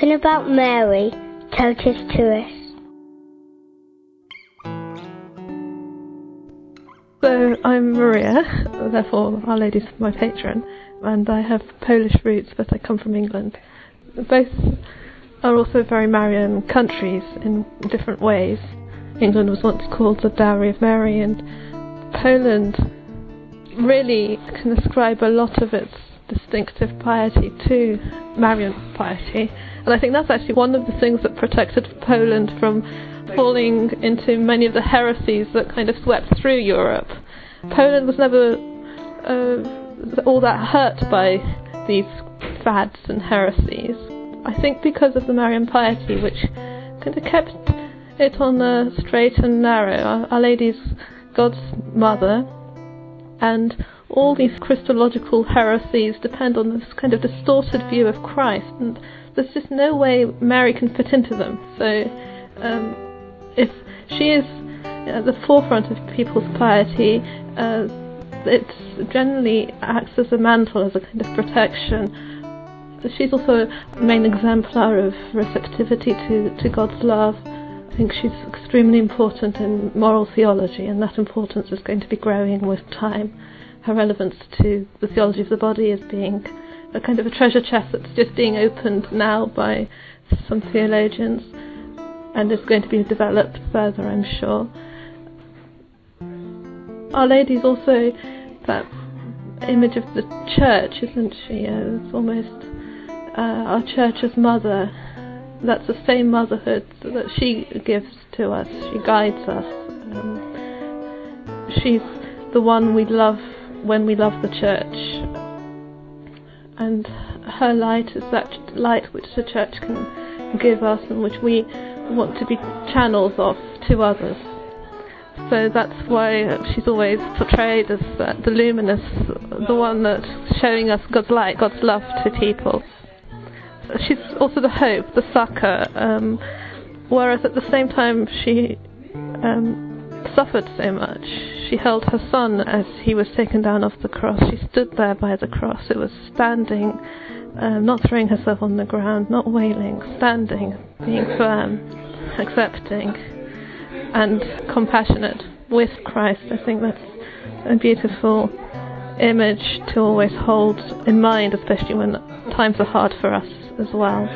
Something about Mary. Tell it to us. So I'm Maria, therefore Our Lady's my patron, and I have Polish roots, but I come from England. Both are also very Marian countries in different ways. England was once called the Dowry of Mary, and Poland really can ascribe a lot of its distinctive piety to Marian piety. And I think that's actually one of the things that protected Poland from falling into many of the heresies that kind of swept through Europe. Poland was never uh, all that hurt by these fads and heresies. I think because of the Marian piety, which kind of kept it on the straight and narrow. Our, Our Lady's God's mother, and all these Christological heresies depend on this kind of distorted view of Christ, and there's just no way Mary can fit into them. So, um, if she is at the forefront of people's piety, uh, it generally acts as a mantle, as a kind of protection. She's also a main exemplar of receptivity to, to God's love. I think she's extremely important in moral theology, and that importance is going to be growing with time. Her relevance to the theology of the body is being a kind of a treasure chest that's just being opened now by some theologians and is going to be developed further, I'm sure. Our Lady's also that image of the church, isn't she? Uh, it's almost uh, our church as mother. That's the same motherhood that she gives to us. She guides us. Um, she's the one we love when we love the church. And her light is that light which the church can give us and which we want to be channels of to others. So that's why she's always portrayed as uh, the luminous, the one that's showing us God's light, God's love to people. She's also the hope, the succor, um, whereas at the same time she um, suffered so much. She held her son as he was taken down off the cross. She stood there by the cross. It was standing, uh, not throwing herself on the ground, not wailing, standing, being firm, accepting and compassionate with Christ. I think that's a beautiful image to always hold in mind, especially when times are hard for us as well.